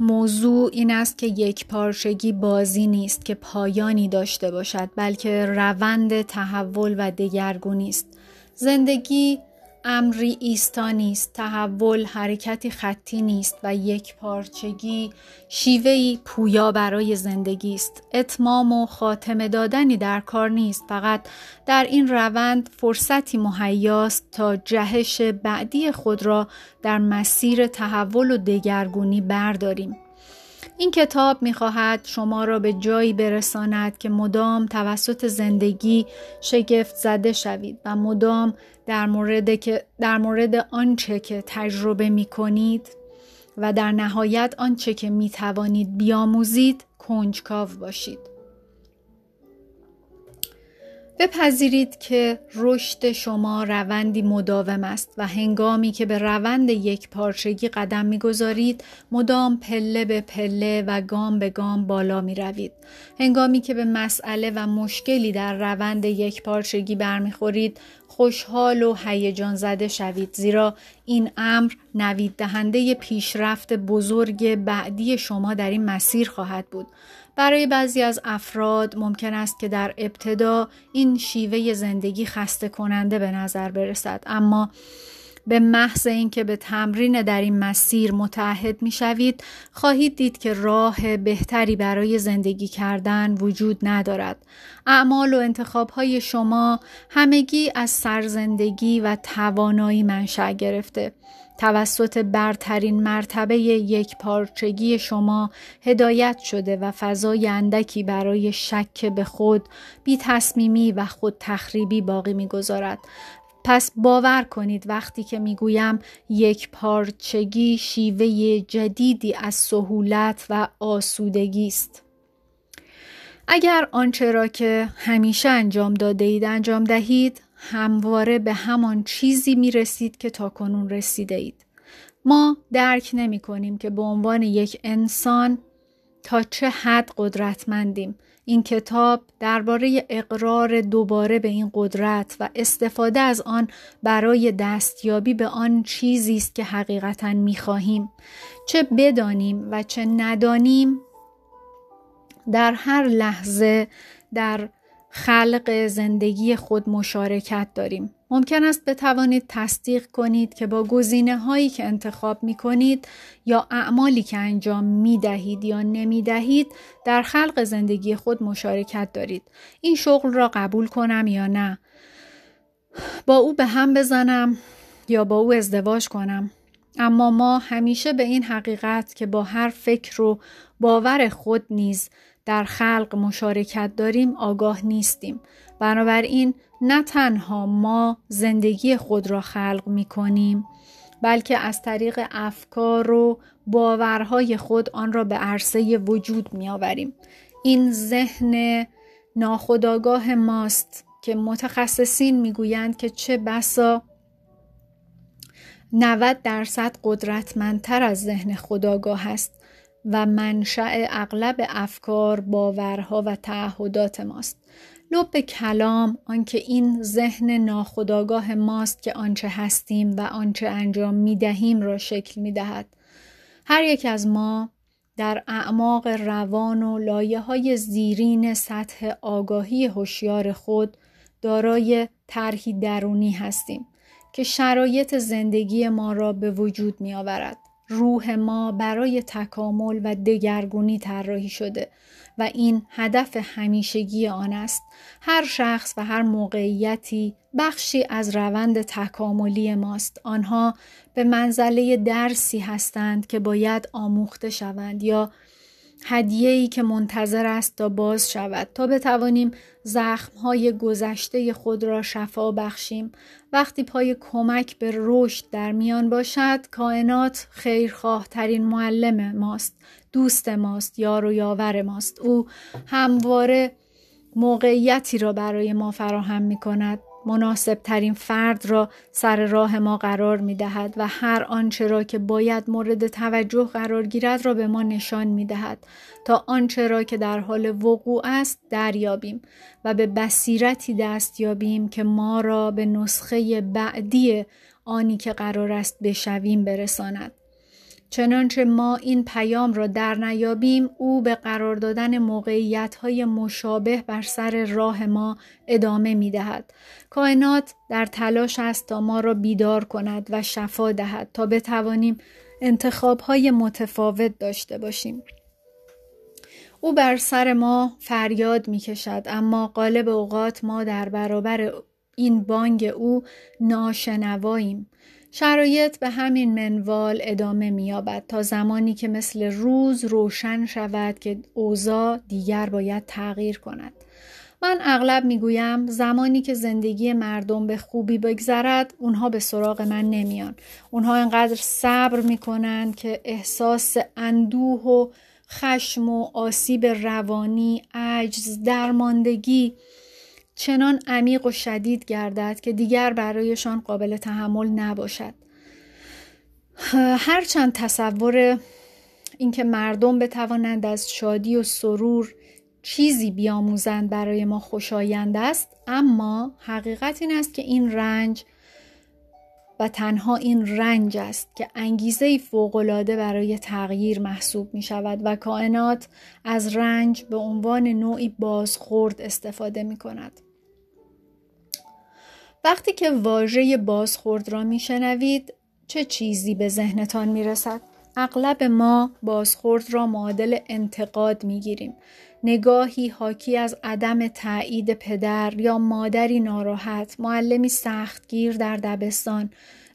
موضوع این است که یک پارچگی بازی نیست که پایانی داشته باشد بلکه روند تحول و دگرگونی است. زندگی امری ایستا نیست تحول حرکتی خطی نیست و یک پارچگی شیوهی پویا برای زندگی است. اتمام و خاتمه دادنی در کار نیست فقط در این روند فرصتی مهیاست تا جهش بعدی خود را در مسیر تحول و دگرگونی برداریم. این کتاب می‌خواهد شما را به جایی برساند که مدام توسط زندگی شگفت زده شوید و مدام در مورد, که در مورد آنچه که تجربه می کنید و در نهایت آنچه که می توانید بیاموزید کنجکاو باشید. بپذیرید که رشد شما روندی مداوم است و هنگامی که به روند یک پارچگی قدم می‌گذارید مدام پله به پله و گام به گام بالا می روید. هنگامی که به مسئله و مشکلی در روند یک پارچگی برمیخورید خوشحال و هیجان زده شوید زیرا این امر نوید دهنده پیشرفت بزرگ بعدی شما در این مسیر خواهد بود برای بعضی از افراد ممکن است که در ابتدا این شیوه زندگی خسته کننده به نظر برسد. اما به محض اینکه به تمرین در این مسیر متحد می شوید خواهید دید که راه بهتری برای زندگی کردن وجود ندارد. اعمال و انتخاب های شما همگی از سرزندگی و توانایی منشأ گرفته. توسط برترین مرتبه یک پارچگی شما هدایت شده و فضای اندکی برای شک به خود بی تصمیمی و خود تخریبی باقی می‌گذارد پس باور کنید وقتی که می‌گویم یک پارچگی شیوه جدیدی از سهولت و آسودگی است. اگر آنچه را که همیشه انجام داده اید انجام دهید همواره به همان چیزی می رسید که تا کنون رسیده اید. ما درک نمی کنیم که به عنوان یک انسان تا چه حد قدرتمندیم این کتاب درباره اقرار دوباره به این قدرت و استفاده از آن برای دستیابی به آن چیزی است که حقیقتا می‌خواهیم چه بدانیم و چه ندانیم در هر لحظه در خلق زندگی خود مشارکت داریم ممکن است بتوانید تصدیق کنید که با گزینه هایی که انتخاب می کنید یا اعمالی که انجام می دهید یا نمی دهید در خلق زندگی خود مشارکت دارید. این شغل را قبول کنم یا نه؟ با او به هم بزنم یا با او ازدواج کنم؟ اما ما همیشه به این حقیقت که با هر فکر و باور خود نیز در خلق مشارکت داریم آگاه نیستیم. بنابراین نه تنها ما زندگی خود را خلق می کنیم بلکه از طریق افکار و باورهای خود آن را به عرصه وجود می آوریم. این ذهن ناخداگاه ماست که متخصصین می‌گویند که چه بسا 90 درصد قدرتمندتر از ذهن خداگاه است و منشأ اغلب افکار، باورها و تعهدات ماست. لب کلام آنکه این ذهن ناخداگاه ماست که آنچه هستیم و آنچه انجام می دهیم را شکل می دهد. هر یک از ما در اعماق روان و لایه های زیرین سطح آگاهی هوشیار خود دارای طرحی درونی هستیم که شرایط زندگی ما را به وجود می آورد. روح ما برای تکامل و دگرگونی طراحی شده و این هدف همیشگی آن است. هر شخص و هر موقعیتی بخشی از روند تکاملی ماست. آنها به منزله درسی هستند که باید آموخته شوند یا هدیه‌ای که منتظر است تا باز شود تا بتوانیم زخمهای گذشته خود را شفا بخشیم. وقتی پای کمک به رشد در میان باشد کائنات خیرخواه ترین معلم ماست دوست ماست یار و یاور ماست. او همواره موقعیتی را برای ما فراهم می کند مناسب ترین فرد را سر راه ما قرار می دهد و هر آنچه را که باید مورد توجه قرار گیرد را به ما نشان می دهد تا آنچه را که در حال وقوع است دریابیم و به بصیرتی دست یابیم که ما را به نسخه بعدی آنی که قرار است بشویم برساند. چنانچه ما این پیام را در نیابیم او به قرار دادن موقعیت های مشابه بر سر راه ما ادامه می دهد. کائنات در تلاش است تا ما را بیدار کند و شفا دهد تا بتوانیم انتخاب های متفاوت داشته باشیم. او بر سر ما فریاد می کشد اما قالب اوقات ما در برابر این بانگ او ناشنواییم. شرایط به همین منوال ادامه مییابد تا زمانی که مثل روز روشن شود که اوضاع دیگر باید تغییر کند. من اغلب می‌گویم زمانی که زندگی مردم به خوبی بگذرد اونها به سراغ من نمیان. اونها انقدر صبر می‌کنند که احساس اندوه و خشم و آسیب روانی، عجز، درماندگی چنان عمیق و شدید گردد که دیگر برایشان قابل تحمل نباشد. هرچند تصور اینکه مردم بتوانند از شادی و سرور چیزی بیاموزند برای ما خوشایند است اما حقیقت این است که این رنج و تنها این رنج است که انگیزه فوقالعاده برای تغییر محسوب می شود و کائنات از رنج به عنوان نوعی بازخورد استفاده می کند. وقتی که واژه بازخورد را میشنوید چه چیزی به ذهنتان می‌رسد اغلب ما بازخورد را معادل انتقاد می‌گیریم. نگاهی حاکی از عدم تایید پدر یا مادری ناراحت معلمی سختگیر در دبستان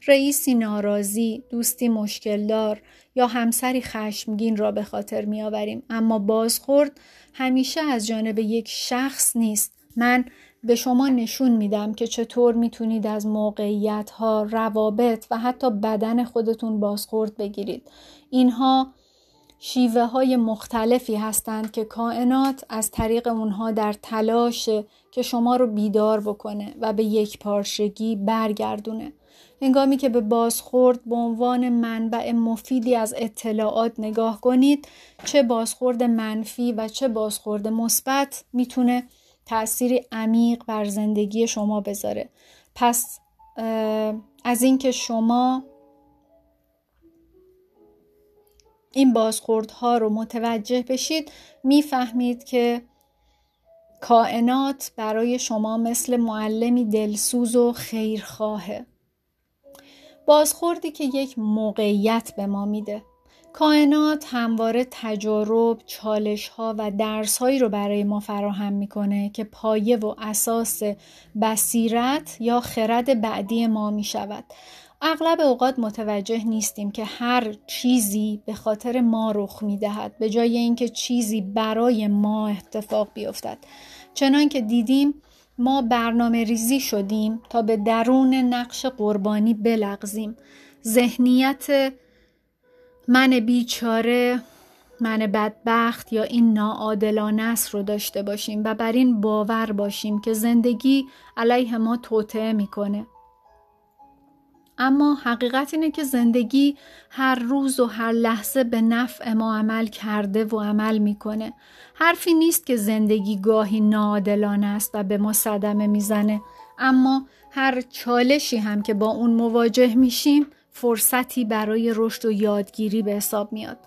رئیسی ناراضی دوستی مشکلدار یا همسری خشمگین را به خاطر میآوریم. اما بازخورد همیشه از جانب یک شخص نیست. من به شما نشون میدم که چطور می‌تونید از موقعیت ها، روابط و حتی بدن خودتون بازخورد بگیرید. اینها شیوه های مختلفی هستند که کائنات از طریق اونها در تلاش که شما رو بیدار بکنه و به یک پارشگی برگردونه. هنگامی که به بازخورد به عنوان منبع مفیدی از اطلاعات نگاه کنید چه بازخورد منفی و چه بازخورد مثبت می‌تونه تأثیری عمیق بر زندگی شما بذاره. پس از اینکه شما این بازخوردها رو متوجه بشید می‌فهمید که کائنات برای شما مثل معلمی دلسوز و خیرخواهه. بازخوردی که یک موقعیت به ما میده. کائنات همواره تجارب، چالش ها و درس هایی رو برای ما فراهم می‌کنه که پایه و اساس بصیرت یا خرد بعدی ما می شود. اغلب اوقات متوجه نیستیم که هر چیزی به خاطر ما رخ می دهد به جای اینکه چیزی برای ما اتفاق بیفتد. چنان که دیدیم ما برنامه ریزی شدیم تا به درون نقش قربانی بلغزیم. ذهنیت من بیچاره من بدبخت یا این ناعادلانه است رو داشته باشیم و بر این باور باشیم که زندگی علیه ما توطعه می‌کنه. اما حقیقت اینه که زندگی هر روز و هر لحظه به نفع ما عمل کرده و عمل می‌کنه. حرفی نیست که زندگی گاهی ناعادلانه است و به ما صدمه می‌زنه. اما هر چالشی هم که با اون مواجه میشیم فرصتی برای رشد و یادگیری به حساب میاد.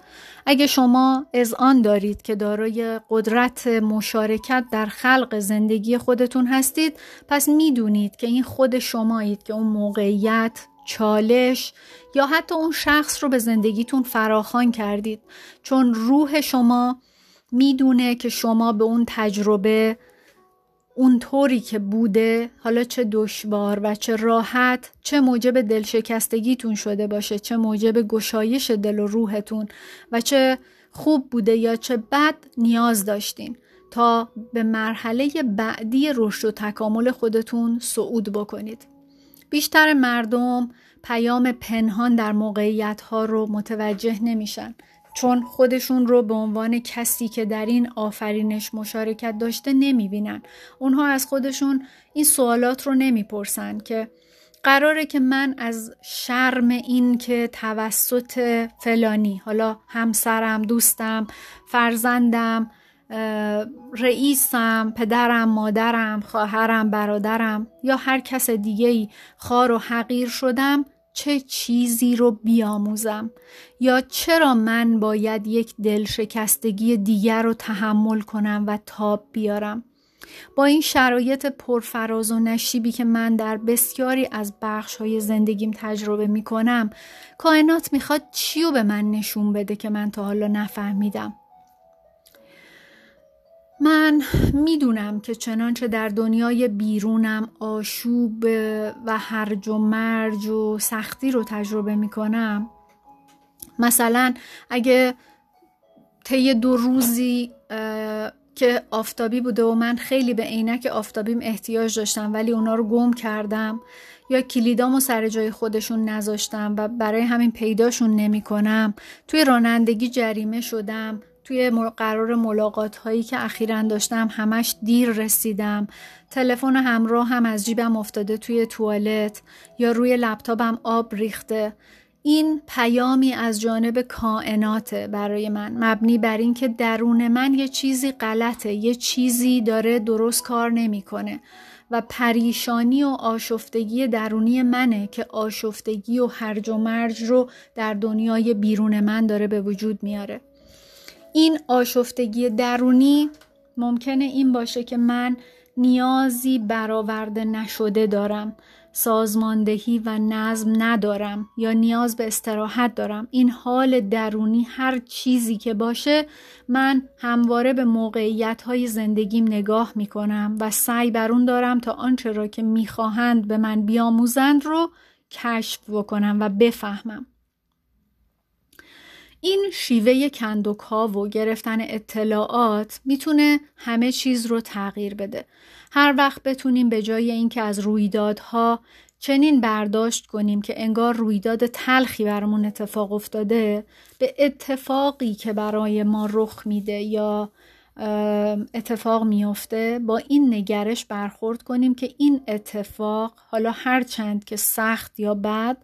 اگه شما از آن دارید که دارای قدرت مشارکت در خلق زندگی خودتون هستید پس می‌دونید که این خود شمایید که اون موقعیت چالش یا حتی اون شخص رو به زندگیتون فراخان کردید. چون روح شما می‌دونه که شما به اون تجربه اون طوری که بوده حالا چه دشوار و چه راحت چه موجب دلشکستگیتون شده باشه چه موجب گشایش دل و روحتون و چه خوب بوده یا چه بد نیاز داشتین تا به مرحله بعدی رشد و تکامل خودتون صعود بکنید. بیشتر مردم پیام پنهان در موقعیت ها رو متوجه نمیشن. چون خودشون رو به عنوان کسی که در این آفرینش مشارکت داشته نمی‌بینن. اونها از خودشون این سوالات رو نمی‌پرسن که قراره که من از شرم این که توسط فلانی حالا همسرم دوستم فرزندم رئیسم پدرم مادرم خواهرم برادرم یا هر کس دیگه ای خار و حقیر شدم چه چیزی رو بیاموزم یا چرا من باید یک دلشکستگی دیگر رو تحمل کنم و تاب بیارم؟ با این شرایط پرفراز و نشیبی که من در بسیاری از بخش های زندگیم تجربه می کنم کائنات می‌خواد چیو به من نشون بده که من تا حالا نفهمیدم؟ من می‌دونم که چنانچه در دنیای بیرونم آشوب و هرج و مرج و سختی رو تجربه می‌کنم مثلا اگه طی دو روزی که آفتابی بوده و من خیلی به عینک آفتابیم احتیاج داشتم ولی اونا رو گم کردم یا کلیدام و سر جای خودشون نذاشتم و برای همین پیداشون نمی کنم توی رانندگی جریمه شدم. توی قرار ملاقات هایی که اخیرا داشتم همش دیر رسیدم. تلفن همراه هم از جیبم افتاده توی توالت یا روی لپتاپم آب ریخته. این پیامی از جانب کائناته برای من. مبنی بر اینکه درون من یه چیزی غلطه یه چیزی داره درست کار نمی‌کنه و پریشانی و آشفتگی درونی منه که آشفتگی و هرج و مرج رو در دنیای بیرون من داره به وجود میاره. این آشفتگی درونی ممکنه این باشه که من نیازی برآورده نشده دارم سازماندهی و نظم ندارم یا نیاز به استراحت دارم. این حال درونی هر چیزی که باشه من همواره به موقعیت های زندگیم نگاه می کنم و سعی بر اون دارم تا آنچه را که می‌خواهند به من بیاموزند رو کشف بکنم و بفهمم. این شیوه کندوکا و گرفتن اطلاعات می‌تونه همه چیز رو تغییر بده. هر وقت بتونیم به جای اینکه از رویدادها چنین برداشت کنیم که انگار رویداد تلخی برامون اتفاق افتاده به اتفاقی که برای ما رخ میده یا اتفاق میافته با این نگرش برخورد کنیم که این اتفاق حالا هر چند که سخت یا بد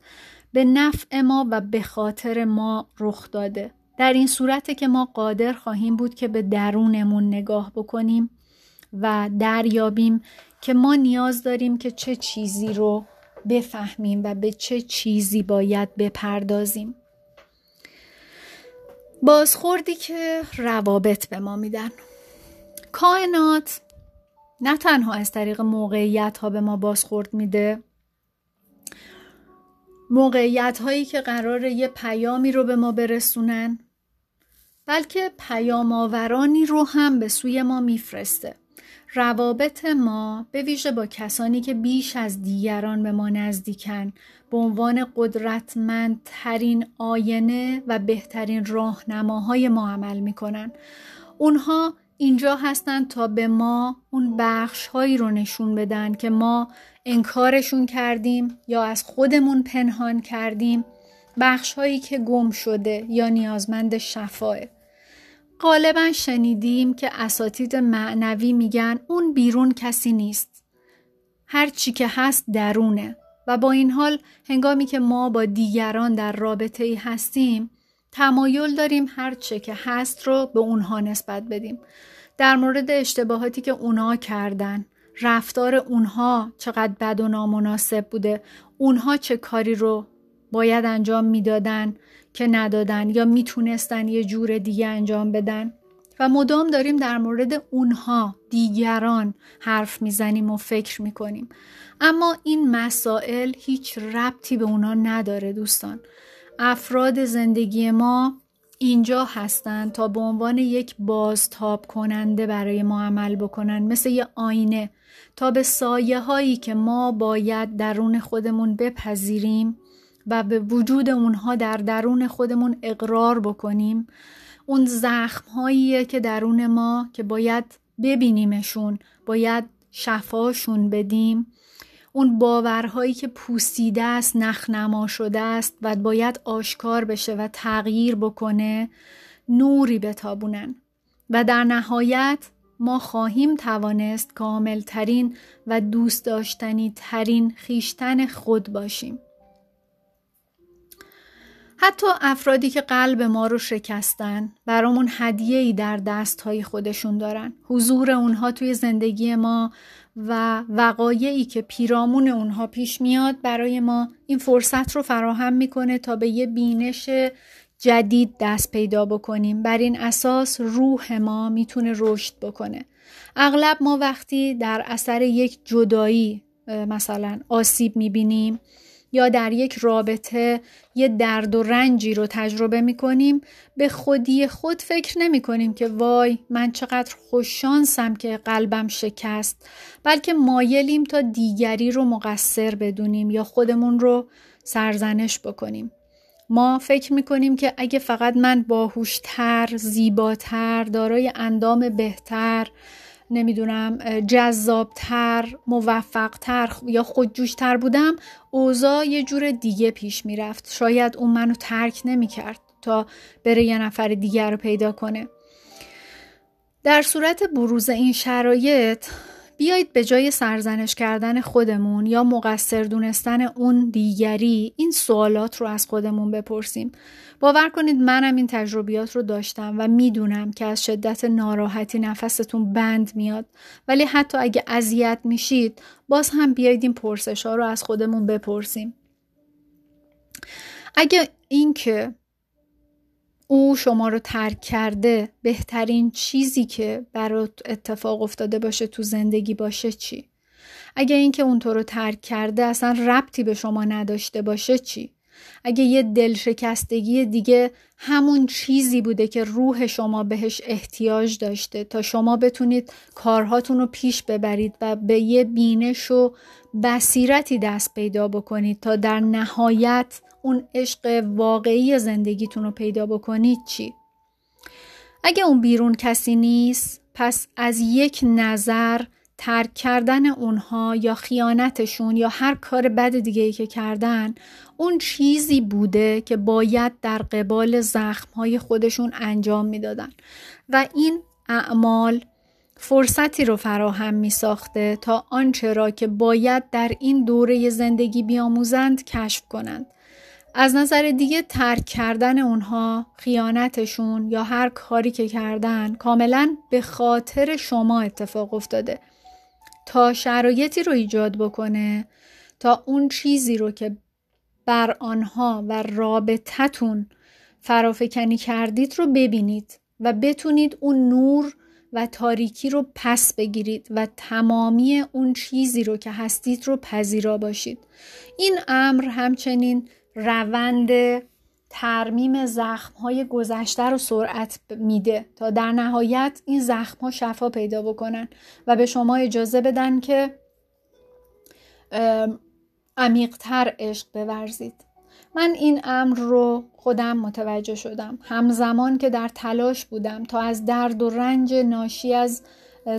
به نفع ما و به خاطر ما رخ داده. در این صورت که ما قادر خواهیم بود که به درونمون نگاه بکنیم و دریابیم که ما نیاز داریم که چه چیزی رو بفهمیم و به چه چیزی باید بپردازیم. بازخوردی که روابط به ما میدن. کائنات نه تنها از طریق موقعیت ها به ما بازخورد میده موقعیت هایی که قرار یه پیامی رو به ما برسونن بلکه پیام آورانی رو هم به سوی ما میفرسته. روابط ما به ویژه با کسانی که بیش از دیگران به ما نزدیکن به عنوان قدرتمندترین آینه و بهترین راهنماهای ما عمل می‌کنن. اونها اینجا هستند تا به ما اون بخش هایی رو نشون بدن که ما انکارشون کردیم یا از خودمون پنهان کردیم. بخش هایی که گم شده یا نیازمند شفاه. غالبا شنیدیم که اساتید معنوی میگن اون بیرون کسی نیست. هر چی که هست درونه. و با این حال هنگامی که ما با دیگران در رابطه ای هستیم تمایل داریم هر چه که هست رو به اونها نسبت بدیم. در مورد اشتباهاتی که اونها کردن رفتار اونها چقدر بد و نامناسب بوده اونها چه کاری رو باید انجام می‌دادن که ندادن یا می‌تونستن یه جور دیگه انجام بدن. و مدام داریم در مورد اونها دیگران حرف می‌زنیم و فکر می‌کنیم. اما این مسائل هیچ ربطی به اونا نداره دوستان. افراد زندگی ما اینجا هستند تا به عنوان یک بازتاب کننده برای ما عمل بکنن مثل یه آینه. تا به سایه هایی که ما باید درون خودمون بپذیریم و به وجود اونها در درون خودمون اقرار بکنیم اون زخم هایی که درون ما که باید ببینیمشون باید شفاشون بدیم. اون باورهایی که پوسیده است نخنما شده است و باید آشکار بشه و تغییر بکنه نوری بتابونن. و در نهایت ما خواهیم توانست کاملترین و دوست داشتنی ترین خیشتن خود باشیم. حتی افرادی که قلب ما رو شکستن برامون هدیه ای در دست های خودشون دارن. حضور اونها توی زندگی ما و وقایعی که پیرامون اونها پیش میاد برای ما این فرصت رو فراهم می‌کنه تا به یه بینش جدید دست پیدا بکنیم. بر این اساس روح ما می‌تونه رشد بکنه. اغلب ما وقتی در اثر یک جدایی مثلا آسیب می‌بینیم یا در یک رابطه یه درد و رنجی رو تجربه می کنیم به خودی خود فکر نمی کنیم که وای من چقدر خوششانسم که قلبم شکست بلکه مایلیم تا دیگری رو مقصر بدونیم یا خودمون رو سرزنش بکنیم. ما فکر می کنیم که اگه فقط من باهوشتر، زیباتر، دارای اندام بهتر، نمی‌دونم جذابتر موفقتر یا خودجوشتر بودم اوضاع یه جور دیگه پیش می‌رفت. شاید اون منو ترک نمی‌کرد تا بره یه نفر دیگر رو پیدا کنه. در صورت بروز این شرایط بیایید به جای سرزنش کردن خودمون یا مقصر دونستن اون دیگری این سوالات رو از خودمون بپرسیم. باور کنید منم این تجربیات رو داشتم و می‌دونم که از شدت ناراحتی نفستون بند میاد. ولی حتی اگه اذیت میشید باز هم بیایید این پرسش ها رو از خودمون بپرسیم. اگه اینکه او شما رو ترک کرده بهترین چیزی که برات اتفاق افتاده باشه تو زندگی باشه چی؟ اگه اینکه اون تو رو ترک کرده اصلا ربطی به شما نداشته باشه چی؟ اگه یه دلشکستگی دیگه همون چیزی بوده که روح شما بهش احتیاج داشته تا شما بتونید کارهاتون رو پیش ببرید و به یه بینش و بصیرتی دست پیدا بکنید تا در نهایت اون عشق واقعی زندگیتون رو پیدا بکنید چی؟ اگه اون بیرون کسی نیست پس از یک نظر ترک کردن اونها یا خیانتشون یا هر کار بد دیگه ای که کردن اون چیزی بوده که باید در قبال زخمهای خودشون انجام می‌دادن و این اعمال فرصتی رو فراهم می ساخته تا آنچه را که باید در این دوره زندگی بیاموزند کشف کنند از نظر دیگه ترک کردن اونها خیانتشون یا هر کاری که کردن کاملا به خاطر شما اتفاق افتاده. تا شرایطی رو ایجاد بکنه تا اون چیزی رو که بر آنها و رابطتون فرافکنی کردید رو ببینید و بتونید اون نور و تاریکی رو پس بگیرید و تمامی اون چیزی رو که هستید رو پذیرا باشید. این امر همچنین روند ترمیم زخم های گذشته رو سرعت میده تا در نهایت این زخم ها شفا پیدا بکنن و به شما اجازه بدن که عمیقتر عشق بورزید. من این امر رو خودم متوجه شدم. همزمان که در تلاش بودم تا از درد و رنج ناشی از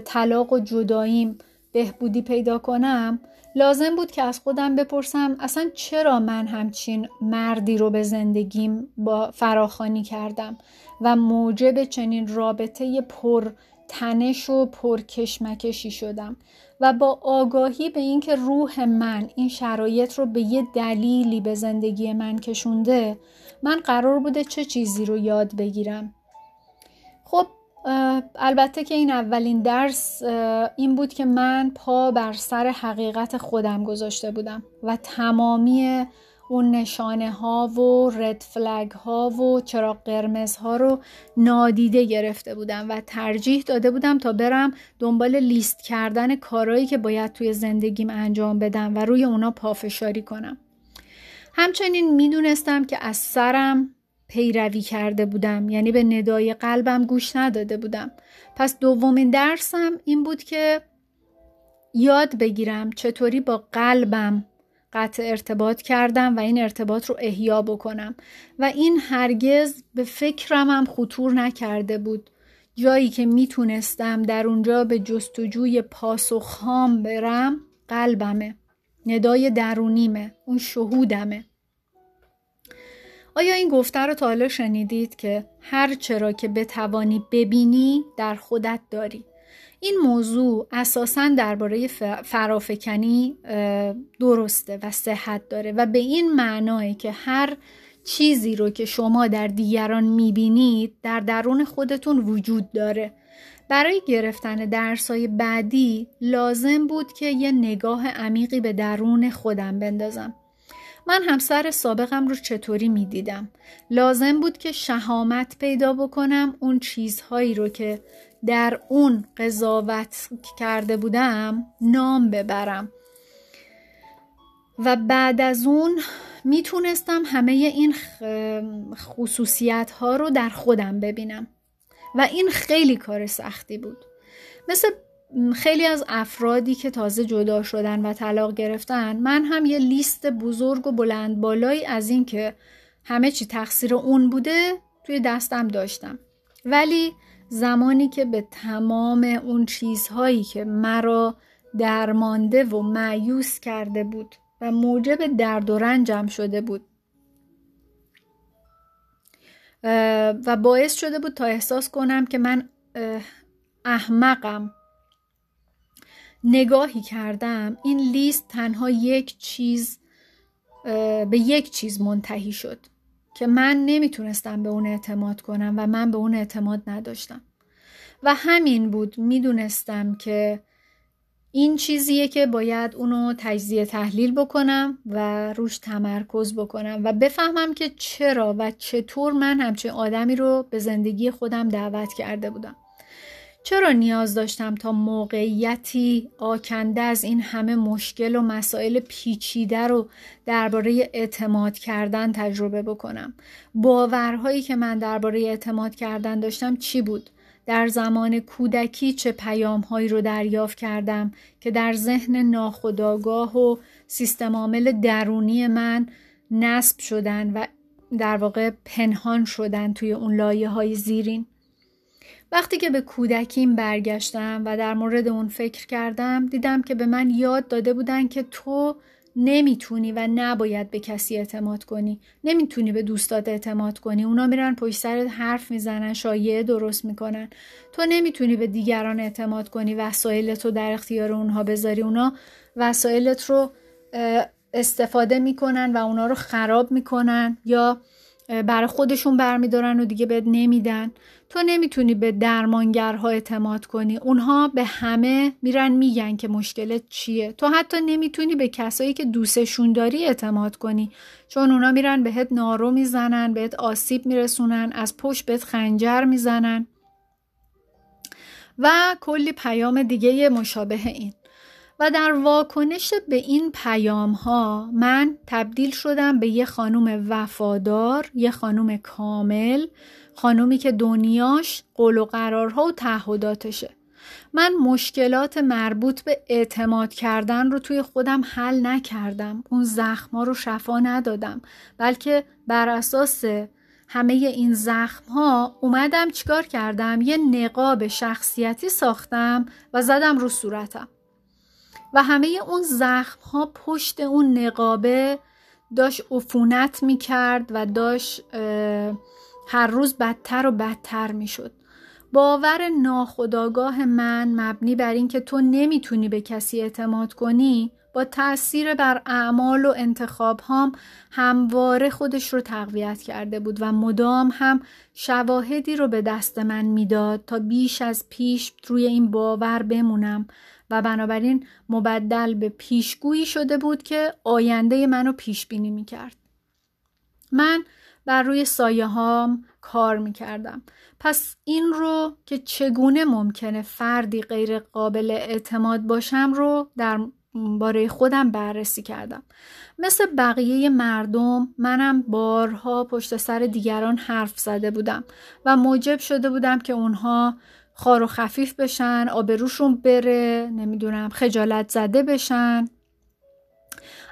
طلاق و جداییم بهبودی پیدا کنم لازم بود که از خودم بپرسم اصلا چرا من همچین مردی رو به زندگیم با فراخانی کردم و موجب چنین رابطه پر تنش و پرکشمکشی شدم و با آگاهی به اینکه روح من این شرایط رو به یه دلیلی به زندگی من کشونده من قرار بوده چه چیزی رو یاد بگیرم. البته که این اولین درس این بود که من پا بر سر حقیقت خودم گذاشته بودم و تمامی اون نشانه ها و رد فلگ ها و چراغ قرمز ها رو نادیده گرفته بودم و ترجیح داده بودم تا برم دنبال لیست کردن کارهایی که باید توی زندگیم انجام بدم و روی اونا پافشاری کنم. همچنین می‌دونستم که از سرم پیروی کرده بودم. یعنی به ندای قلبم گوش نداده بودم. پس دومین درسم این بود که یاد بگیرم چطوری با قلبم قطع ارتباط کردم و این ارتباط رو احیا بکنم. و این هرگز به فکرم هم خطور نکرده بود. جایی که می‌تونستم در اونجا به جستجوی پاسخهام برم قلبمه. ندای درونیمه. اون شهودمه. آیا این گفته رو تا حالا شنیدید که هر چرا که بتوانی ببینی در خودت داری؟ این موضوع اساسا درباره فرافکنی درسته و صحت داره و به این معنای که هر چیزی رو که شما در دیگران می‌بینید در درون خودتون وجود داره. برای گرفتن درسای بعدی لازم بود که یه نگاه عمیقی به درون خودم بندازم. من همسر سابقم رو چطوری می‌دیدم؟ لازم بود که شهامت پیدا بکنم اون چیزهایی رو که در اون قضاوت کرده بودم نام ببرم. و بعد از اون می‌تونستم همه این خصوصیت ها رو در خودم ببینم. و این خیلی کار سختی بود. مثل خیلی از افرادی که تازه جدا شدن و طلاق گرفتن من هم یه لیست بزرگ و بلند بالایی از این که همه چی تقصیر اون بوده توی دستم داشتم. ولی زمانی که به تمام اون چیزهایی که مرا درمانده و معیوس کرده بود و موجب درد و رنجم شده بود و باعث شده بود تا احساس کنم که من احمقم. نگاهی کردم این لیست تنها یک چیز به یک چیز منتهی شد که من نمی‌تونستم به اون اعتماد کنم و من به اون اعتماد نداشتم. و همین بود می‌دونستم که این چیزیه که باید اونو تجزیه تحلیل بکنم و روش تمرکز بکنم و بفهمم که چرا و چطور من همچین آدمی رو به زندگی خودم دعوت کرده بودم. چرا نیاز داشتم تا موقعیتی آکنده از این همه مشکل و مسائل پیچیده رو درباره اعتماد کردن تجربه بکنم؟ باورهایی که من درباره اعتماد کردن داشتم چی بود؟ در زمان کودکی چه پیامهایی رو دریافت کردم که در ذهن ناخودآگاه و سیستم عامل درونی من نصب شدن و در واقع پنهان شدن توی اون لایه های زیرین؟ وقتی که به کودکیم برگشتم و در مورد اون فکر کردم دیدم که به من یاد داده بودن که تو نمی‌تونی و نباید به کسی اعتماد کنی. نمی‌تونی به دوستات اعتماد کنی. اونا میرن پشت سرت حرف می‌زنن شایعه درست می‌کنن. تو نمی‌تونی به دیگران اعتماد کنی وسایلت رو در اختیار اونها بذاری. اونا وسایلت رو استفاده می‌کنن و اونا رو خراب می‌کنن یا برای خودشون برمیدارن و دیگه بهت نمیدن. تو نمی‌تونی به درمانگرها اعتماد کنی. اونها به همه میرن میگن که مشکلت چیه. تو حتی نمی‌تونی به کسایی که دوستشون داری اعتماد کنی. چون اونا میرن بهت نارو می‌زنن بهت آسیب میرسونن از پشت بهت خنجر می‌زنن. و کلی پیام دیگه مشابه این. و در واکنش به این پیام ها من تبدیل شدم به یه خانوم وفادار یه خانوم کامل خانومی که دنیاش قول و قرارها و تعهداتشه. من مشکلات مربوط به اعتماد کردن رو توی خودم حل نکردم. اون زخما رو شفا ندادم. بلکه بر اساس همه این زخم ها اومدم چیکار کردم؟ یه نقاب شخصیتی ساختم و زدم رو صورتم. و همه اون زخم ها پشت اون نقابه داشت عفونت می کرد و داشت هر روز بدتر و بدتر می شد. باور ناخداگاه من مبنی بر اینکه تو نمی‌تونی به کسی اعتماد کنی با تاثیر بر اعمال و انتخاب هم همواره خودش رو تقویت کرده بود و مدام هم شواهدی رو به دست من می‌داد تا بیش از پیش روی این باور بمونم و بنابراین مبدل به پیشگویی شده بود که آینده منو پیش بینی می کرد. من بر روی سایه هام کار می کردم. پس این رو که چگونه ممکنه فردی غیر قابل اعتماد باشم رو در باره خودم بررسی کردم. مثل بقیه مردم منم بارها پشت سر دیگران حرف زده بودم و موجب شده بودم که اونها خار و خفیف بشن آبروشون بره نمی‌دونم خجالت زده بشن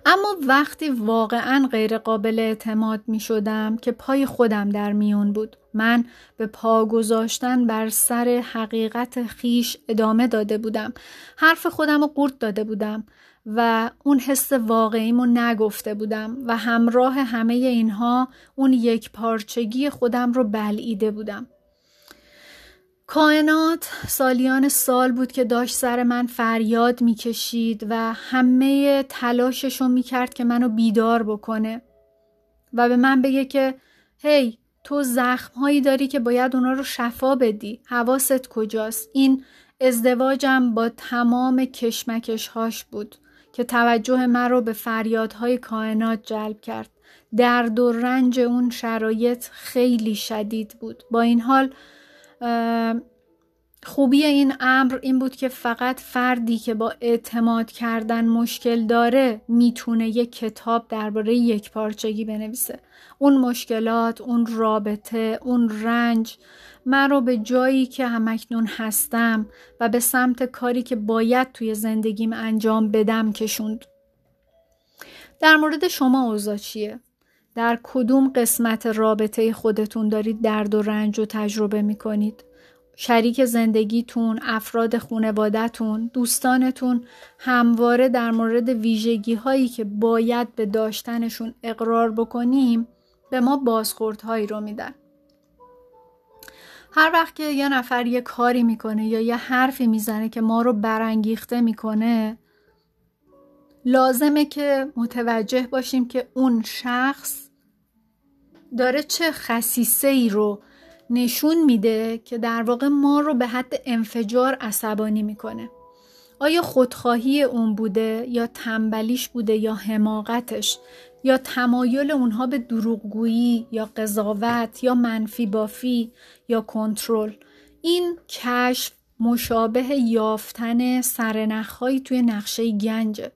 اما وقتی واقعا غیر قابل اعتماد می شدم که پای خودم در میون بود من به پا گذاشتن بر سر حقیقت خیش ادامه داده بودم حرف خودم رو قورت داده بودم و اون حس واقعیمو نگفته بودم و همراه همه اینها اون یک پارچگی خودم رو بلعیده بودم. کائنات سالیان سال بود که داشت سر من فریاد می‌کشید و همه تلاشش رو می‌کرد که منو بیدار بکنه و به من بگه که هی تو زخم هایی داری که باید اونا رو شفا بدی. حواست کجاست؟ این ازدواجم با تمام کشمکش هاش بود که توجه من رو به فریادهای کائنات جلب کرد. درد و رنج اون شرایط خیلی شدید بود. با این حال خوبی این امر این بود که فقط فردی که با اعتماد کردن مشکل داره می‌تونه یک کتاب درباره یک پارچگی بنویسه اون مشکلات اون رابطه اون رنج من رو به جایی که همکنون هستم و به سمت کاری که باید توی زندگیم انجام بدم کشوند در مورد شما اوضاع چیه؟ در کدوم قسمت رابطه خودتون دارید درد و رنج رو تجربه می کنید؟ شریک زندگیتون، افراد خونوادتون، دوستانتون همواره در مورد ویژگی هایی که باید به داشتنشون اقرار بکنیم به ما بازخوردهایی رو میدن. هر وقت که یه نفر یه کاری می‌کنه یا یه حرفی می‌زنه که ما رو برانگیخته می‌کنه لازمه که متوجه باشیم که اون شخص داره چه خصیصه ای رو نشون میده که در واقع ما رو به حد انفجار عصبانی می‌کنه. آیا خودخواهی اون بوده یا تنبلیش بوده یا حماقتش یا تمایل اونها به دروغگویی یا قضاوت یا منفی بافی یا کنترل؟ این کشف مشابه یافتن سرنخهایی توی نقشه گنجه.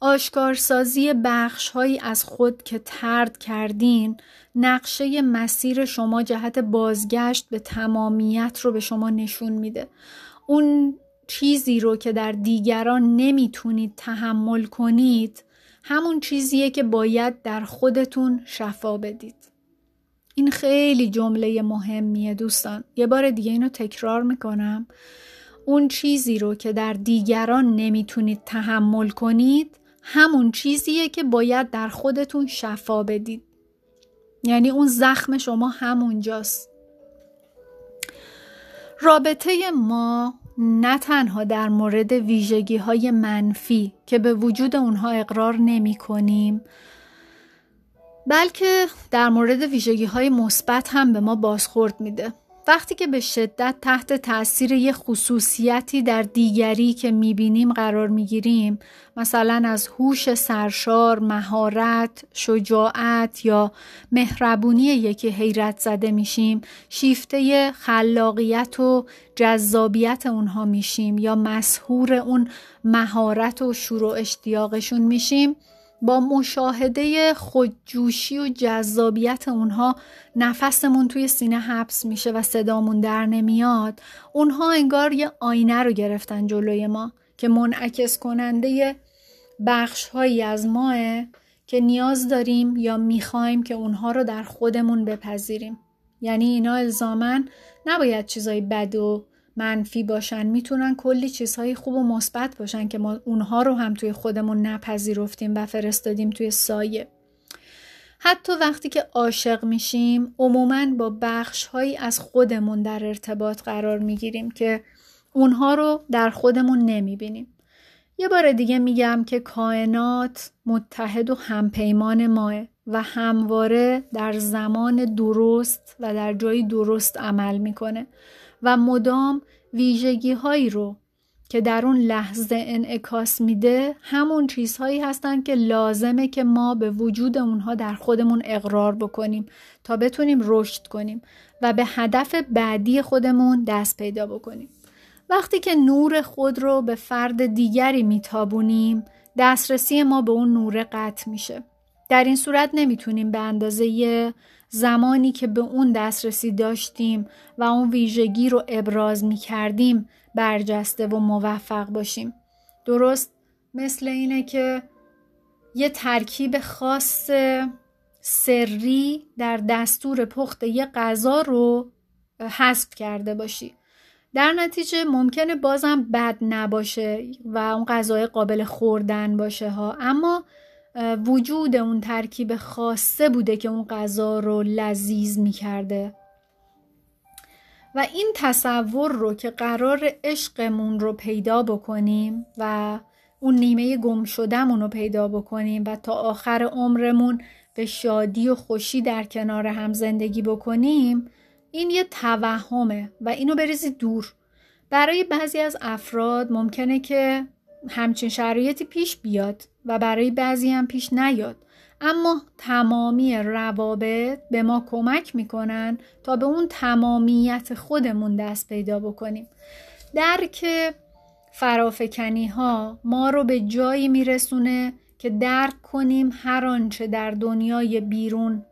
آشکارسازی بخشهایی از خود که ترد کردین نقشه مسیر شما جهت بازگشت به تمامیت رو به شما نشون میده. اون چیزی رو که در دیگران نمی‌تونید تحمل کنید همون چیزیه که باید در خودتون شفا بدید. این خیلی جمله مهمیه دوستان. یه بار دیگه اینو تکرار می‌کنم. اون چیزی رو که در دیگران نمی‌تونید تحمل کنید همون چیزیه که باید در خودتون شفا بدید. یعنی اون زخم شما همونجاست. رابطه ما نه تنها در مورد ویژگی های منفی که به وجود اونها اقرار نمی کنیم بلکه در مورد ویژگی های مثبت هم به ما بازخورد میده. وقتی که به شدت تحت تاثیر یه خصوصیتی در دیگری که می‌بینیم قرار می‌گیریم مثلا از هوش سرشار، مهارت، شجاعت یا مهربونی یکی حیرت زده میشیم شیفته خلاقیت و جذابیت اونها میشیم یا مسهور اون مهارت و شور و اشتیاقشون میشیم. با مشاهده خودجوشی و جذابیت اونها نفسمون توی سینه حبس میشه و صدامون در نمیاد. اونها انگار یه آینه رو گرفتن جلوی ما که منعکس کننده بخش هایی از ماه که نیاز داریم یا می‌خوایم که اونها رو در خودمون بپذیریم. یعنی اینا الزامن نباید چیزای بد و منفی باشن می‌تونن کلی چیزهای خوب و مثبت باشن که ما اونها رو هم توی خودمون نپذیرفتیم و فرستادیم توی سایه. حتی وقتی که عاشق میشیم عموما با بخش هایی از خودمون در ارتباط قرار می‌گیریم که اونها رو در خودمون نمی‌بینیم. یه بار دیگه میگم که کائنات متحد و همپیمان ماه و همواره در زمان درست و در جایی درست عمل می‌کنه. و مدام ویژگی هایی رو که در اون لحظه انعکاس میده همون چیزهایی هستن که لازمه که ما به وجود اونها در خودمون اقرار بکنیم تا بتونیم رشد کنیم و به هدف بعدی خودمون دست پیدا بکنیم. وقتی که نور خود رو به فرد دیگری میتابونیم دسترسی ما به اون نور قطع میشه. در این صورت نمی‌تونیم به اندازه زمانی که به اون دسترسی داشتیم و اون ویژگی رو ابراز می کردیم برجسته و موفق باشیم. درست مثل اینه که یه ترکیب خاص سری در دستور پخت یه غذا رو حذف کرده باشی. در نتیجه ممکنه بازم بد نباشه و اون غذای قابل خوردن باشه ها. اما وجود اون ترکیب خاصه بوده که اون غذا رو لذیذ می‌کرده. و این تصور رو که قرار عشقمون رو پیدا بکنیم و اون نیمه گم شدهمون رو پیدا بکنیم و تا آخر عمرمون به شادی و خوشی در کنار هم زندگی بکنیم این یه توهمه و اینو بریزید دور. برای بعضی از افراد ممکنه که همچین شرایطی پیش بیاد و برای بعضی هم پیش نیاد. اما تمامی روابط به ما کمک می‌کنن تا به اون تمامیت خودمون دست پیدا بکنیم. درک فرافکنی ها ما رو به جایی میرسونه که درک کنیم هر آنچه در دنیای بیرون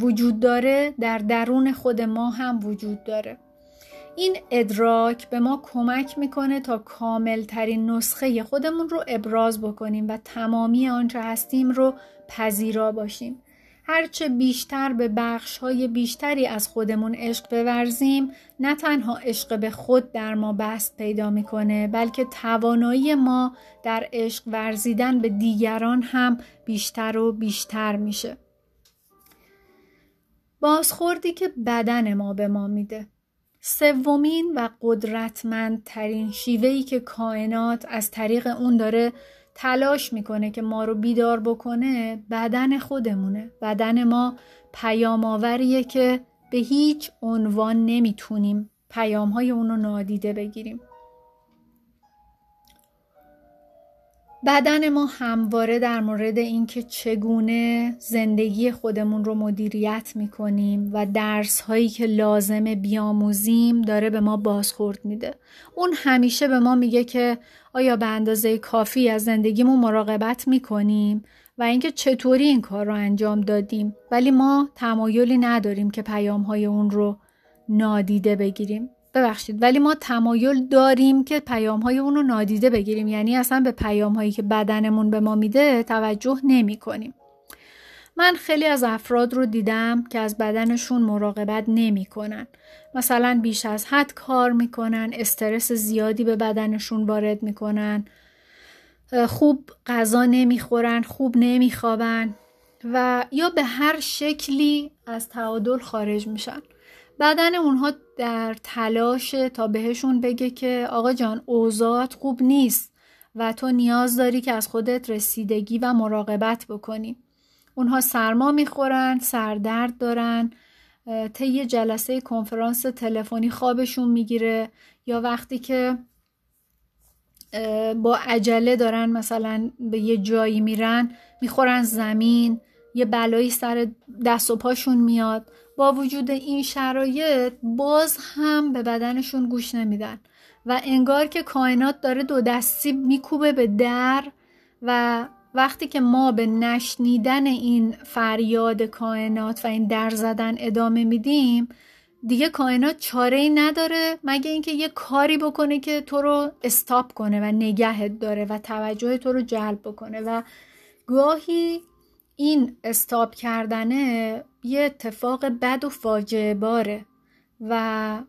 وجود داره در درون خود ما هم وجود داره. این ادراک به ما کمک می‌کنه تا کامل ترین نسخه خودمون رو ابراز بکنیم و تمامی آنچه هستیم رو پذیرا باشیم. هرچه بیشتر به بخش های بیشتری از خودمون عشق بورزیم نه تنها عشق به خود در ما بست پیدا می‌کنه بلکه توانایی ما در عشق ورزیدن به دیگران هم بیشتر و بیشتر میشه. بازخوردی که بدن ما به ما میده. سومین و قدرتمندترین شیوهی که کائنات از طریق اون داره تلاش می‌کنه که ما رو بیدار بکنه بدن خودمونه. بدن ما پیام آوریه که به هیچ عنوان نمی‌تونیم پیام های اونو نادیده بگیریم. بدن ما همواره در مورد اینکه چگونه زندگی خودمون رو مدیریت می‌کنیم و درس هایی که لازم بیاموزیم داره به ما بازخورد میده. اون همیشه به ما میگه که آیا به اندازه کافی از زندگیمون مراقبت می‌کنیم و اینکه چطوری این کار رو انجام دادیم. ولی ما تمایلی نداریم که پیام های اون رو نادیده بگیریم. ببخشید ولی ما تمایل داریم که پیام های اون رو نادیده بگیریم یعنی اصلا به پیام هایی که بدنمون به ما میده توجه نمی کنیم. من خیلی از افراد رو دیدم که از بدنشون مراقبت نمی کنن. مثلا بیش از حد کار می‌کنن استرس زیادی به بدنشون وارد می‌کنن خوب غذا نمی‌خورن خوب نمیخوابن و یا به هر شکلی از تعادل خارج میشن بدن اونها در تلاش تا بهشون بگه که آقا جان اوضاعت خوب نیست و تو نیاز داری که از خودت رسیدگی و مراقبت بکنی. اونها سرما می‌خورن سردرد دارن طی جلسه کنفرانس تلفنی خوابشون می‌گیره یا وقتی که با عجله دارن مثلا به یه جایی میرن می‌خورن زمین یه بلایی سر دست و پاشون میاد. با وجود این شرایط باز هم به بدنشون گوش نمیدن و انگار که کائنات داره دو دستی میکوبه به در و وقتی که ما به نشنیدن این فریاد کائنات و این در زدن ادامه میدیم دیگه کائنات چاره ای نداره مگه اینکه یه کاری بکنه که تو رو استاپ کنه و نگهت داره و توجه تو رو جلب بکنه و گاهی این استاب کردنه یه اتفاق بد و فاجعه باره و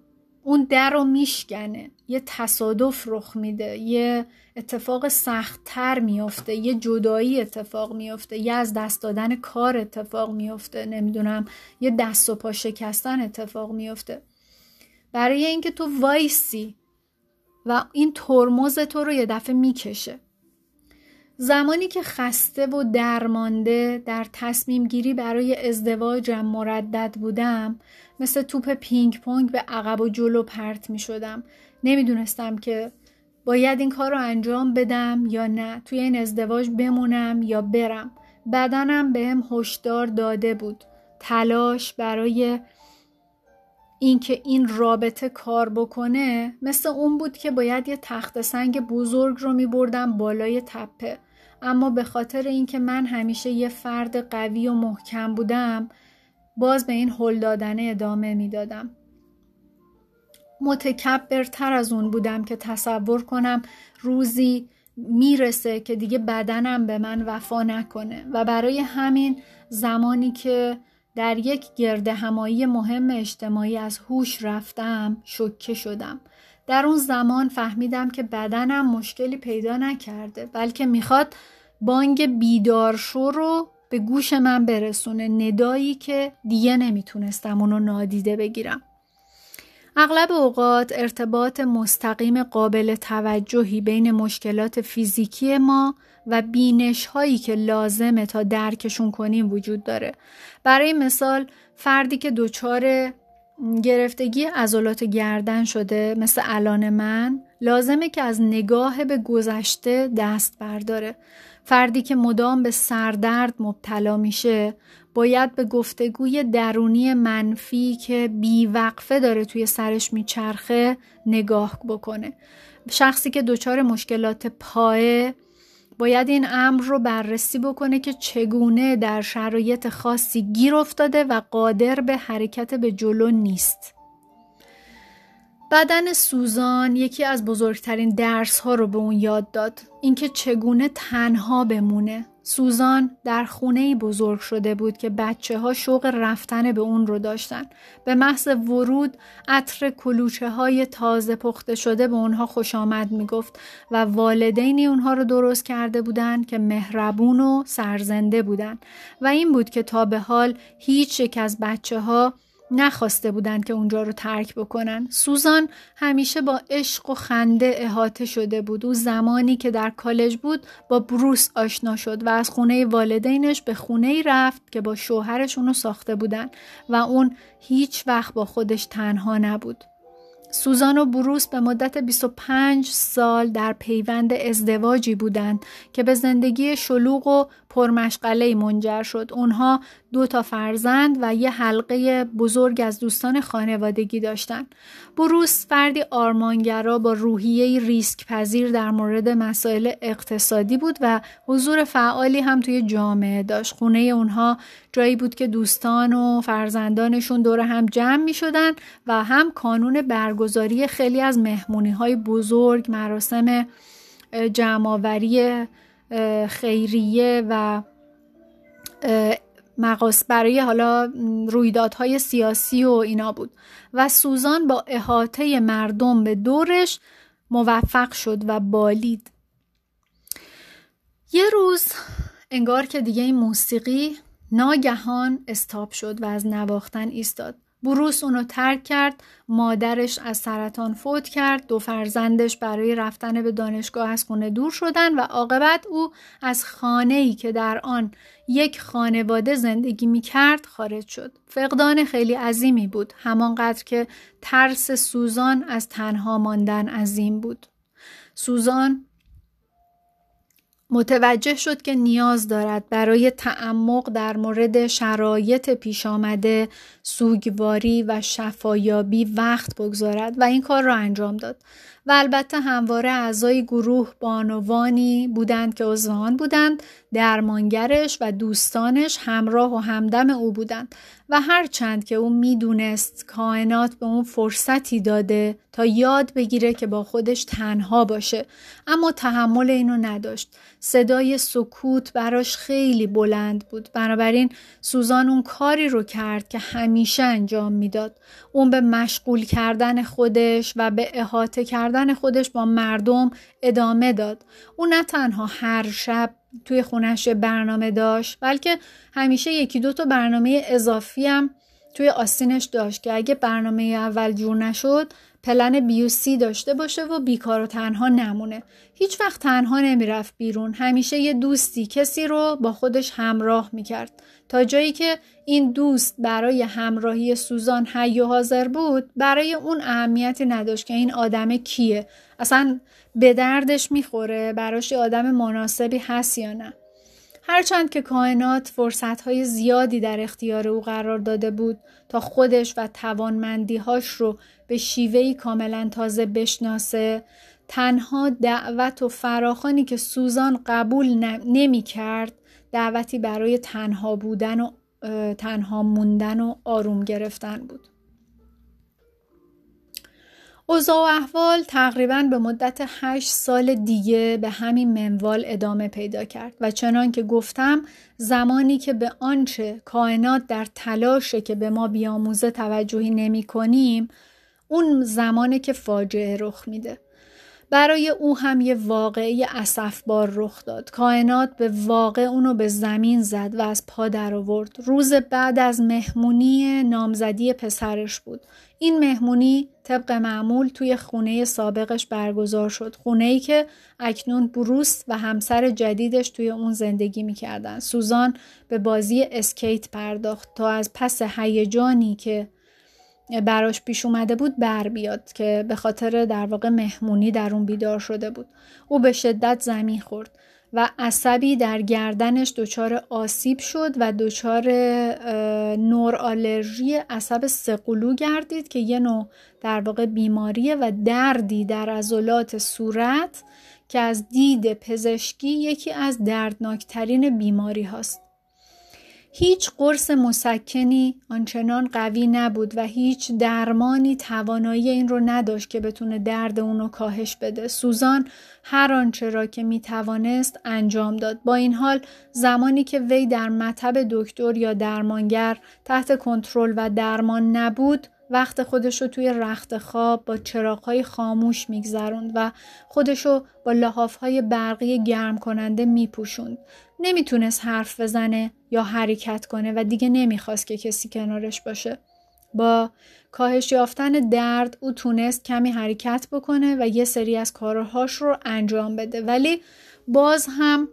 اون در رو میشکنه. یه تصادف رخ میده یه اتفاق سختتر میفته یه جدایی اتفاق میفته یه از دست دادن کار اتفاق میفته نمی‌دونم یه دست و پا شکستن اتفاق میفته. برای اینکه تو وایسی و این ترمز تو رو یه دفعه می‌کشه. زمانی که خسته و درمانده در تصمیم گیری برای ازدواجم مردد بودم مثل توپ پینگ پونگ به عقب و جلو پرت می شدم. نمی‌دونستم که باید این کار رو انجام بدم یا نه. توی این ازدواج بمونم یا برم. بدنم بهم هشدار داده بود. تلاش برای اینکه این رابطه کار بکنه مثل اون بود که باید یه تخت سنگ بزرگ رو می بردم بالای تپه. اما به خاطر اینکه من همیشه یه فرد قوی و محکم بودم باز به این هل دادن ادامه می‌دادم. متکبرتر از اون بودم که تصور کنم روزی می‌رسه که دیگه بدنم به من وفا نکنه. و برای همین زمانی که در یک گرده همایی مهم اجتماعی از هوش رفتم شکه شدم. در اون زمان فهمیدم که بدنم مشکلی پیدا نکرده بلکه می‌خواد بانگ بیدارشو رو به گوش من برسونه ندایی که دیگه نمی‌تونستم اونو نادیده بگیرم. اغلب اوقات ارتباط مستقیم قابل توجهی بین مشکلات فیزیکی ما و بینش هایی که لازمه تا درکشون کنیم وجود داره. برای مثال فردی که دچار گرفتگی عضلات گردن شده مثل الان من لازمه که از نگاه به گذشته دست برداره. فردی که مدام به سردرد مبتلا میشه باید به گفتگوی درونی منفی که بیوقفه داره توی سرش میچرخه نگاه بکنه. شخصی که دچار مشکلات پایه باید این امر رو بررسی بکنه که چگونه در شرایط خاصی گیر افتاده و قادر به حرکت به جلو نیست. بدن سوزان یکی از بزرگترین درس ها رو به اون یاد داد. اینکه چگونه تنها بمونه. سوزان در خونه بزرگ شده بود که بچه ها شوق رفتن به اون رو داشتن. به محض ورود عطر کلوچه های تازه پخته شده به اونها خوش آمد می گفت و والدینی اونها رو درست کرده بودند که مهربون و سرزنده بودن و این بود که تا به حال هیچ یک از بچه ها نخواسته بودند که اونجا رو ترک بکنن. سوزان همیشه با عشق و خنده احاطه شده بود. او زمانی که در کالج بود با بروس آشنا شد و از خونه والدینش به خونه رفت که با شوهرش اونو ساخته بودن و اون هیچ وقت با خودش تنها نبود. سوزان و بروس به مدت 25 سال در پیوند ازدواجی بودند که به زندگی شلوغ و پرمشغله منجر شد. اونها دو تا فرزند و یه حلقه بزرگ از دوستان خانوادگی داشتند. بروس فردی آرمانگرا با روحیه ریسک پذیر در مورد مسائل اقتصادی بود و حضور فعالی هم توی جامعه داشت. خونه اونها جایی بود که دوستان و فرزندانشون دور هم جمع می شدن و هم کانون برگزاری خیلی از مهمونی های بزرگ مراسم جمعآوری خیریه و مقاس برای حالا رویدادهای سیاسی و اینا بود. و سوزان با احاطه مردم به دورش موفق شد و بالید. یه روز انگار که دیگه این موسیقی ناگهان استاب شد و از نواختن ایستاد. بروس اونو ترک کرد مادرش از سرطان فوت کرد دو فرزندش برای رفتن به دانشگاه از خونه دور شدن و عاقبت او از خانه ای که در آن یک خانواده زندگی می کرد خارج شد. فقدان خیلی عظیمی بود همانقدر که ترس سوزان از تنها ماندن عظیم بود. سوزان متوجه شد که نیاز دارد برای تعمق در مورد شرایط پیش آمده سوگواری و شفایابی وقت بگذارد و این کار را انجام داد. و البته همواره اعضای گروه بانوانی بودند که عضوان بودند درمانگرش و دوستانش همراه و همدم او بودند و هرچند که او می‌دونست کائنات به اون فرصتی داده تا یاد بگیره که با خودش تنها باشه اما تحمل اینو نداشت. صدای سکوت براش خیلی بلند بود. بنابراین سوزان اون کاری رو کرد که همیشه انجام می‌داد. اون به مشغول کردن خودش و به احاطه کردن خودش با مردم ادامه داد. او نه تنها هر شب توی خونش برنامه داشت بلکه همیشه یکی دو تا برنامه اضافی هم توی آستینش داشت که اگه برنامه اول جور نشد پلن بیوسی داشته باشه و بیکار و تنها نمونه. هیچ وقت تنها نمی‌رفت بیرون. همیشه یه دوستی کسی رو با خودش همراه می‌کرد. تا جایی که این دوست برای همراهی سوزان حی و حاضر بود برای اون اهمیتی نداشت که این آدم کیه. اصلا به دردش می‌خوره براش آدم مناسبی هست یا نه. هرچند که کائنات فرصتهای زیادی در اختیار او قرار داده بود تا خودش و توانمندیهاش رو به شیوهی کاملا تازه بشناسه تنها دعوت و فراخانی که سوزان قبول نمی کرد دعوتی برای تنها بودن و تنها موندن و آروم گرفتن بود. اوضاع و احوال تقریبا به مدت هشت سال دیگه به همین منوال ادامه پیدا کرد و چنان که گفتم زمانی که به آنچه کائنات در تلاشه که به ما بیاموزه توجهی نمی کنیم اون زمانی که فاجعه رخ میده. برای او هم یه واقعی اسفبار رخ داد. کائنات به واقع اونو به زمین زد و از پا در آورد. روز بعد از مهمونی نامزدی پسرش بود. این مهمونی طبق معمول توی خونه سابقش برگزار شد. خونه ای که اکنون بروس و همسر جدیدش توی اون زندگی می‌کردن. سوزان به بازی اسکیت پرداخت تا از پس هیجانی که براش پیش اومده بود بر بیاد که به خاطر در واقع مهمونی در اون بیدار شده بود او به شدت زمین خورد و عصبی در گردنش دچار آسیب شد و دچار نور آلرژی عصب سقلو گردید که یه نوع در واقع بیماریه و دردی در عضلات صورت که از دید پزشکی یکی از دردناکترین بیماری هاست. هیچ قرص مسکنی آنچنان قوی نبود و هیچ درمانی توانایی این رو نداشت که بتونه درد اونو کاهش بده. سوزان هر آنچه را که می توانست انجام داد. با این حال زمانی که وی در مطب دکتر یا درمانگر تحت کنترل و درمان نبود وقت خودش رو توی رخت خواب با چراغهای خاموش میگذروند و خودش رو با لحافهای برقی گرم کننده میپوشوند. نمی‌تونست حرف بزنه یا حرکت کنه و دیگه نمی‌خواست که کسی کنارش باشه. با کاهش یافتن درد او تونست کمی حرکت بکنه و یه سری از کارهاش رو انجام بده ولی باز هم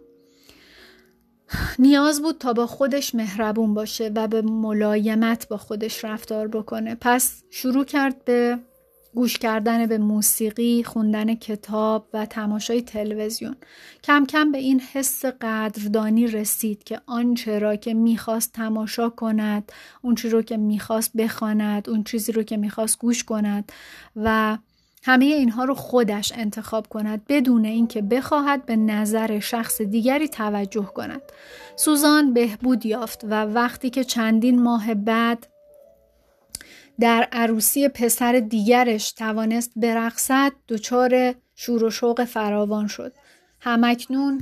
نیاز بود تا با خودش مهربون باشه و به ملایمت با خودش رفتار بکنه پس شروع کرد به گوش کردن به موسیقی، خوندن کتاب و تماشای تلویزیون. کم کم به این حس قدردانی رسید که آنچه را که می‌خواست تماشا کند، اون چیزی رو که می‌خواست بخواند، اون چیزی رو که می‌خواست گوش کند و همه اینها رو خودش انتخاب کند بدون اینکه بخواهد به نظر شخص دیگری توجه کند. سوزان بهبود یافت و وقتی که چندین ماه بعد در عروسی پسر دیگرش توانست برقصد دچار شور و شوق فراوان شد همکنون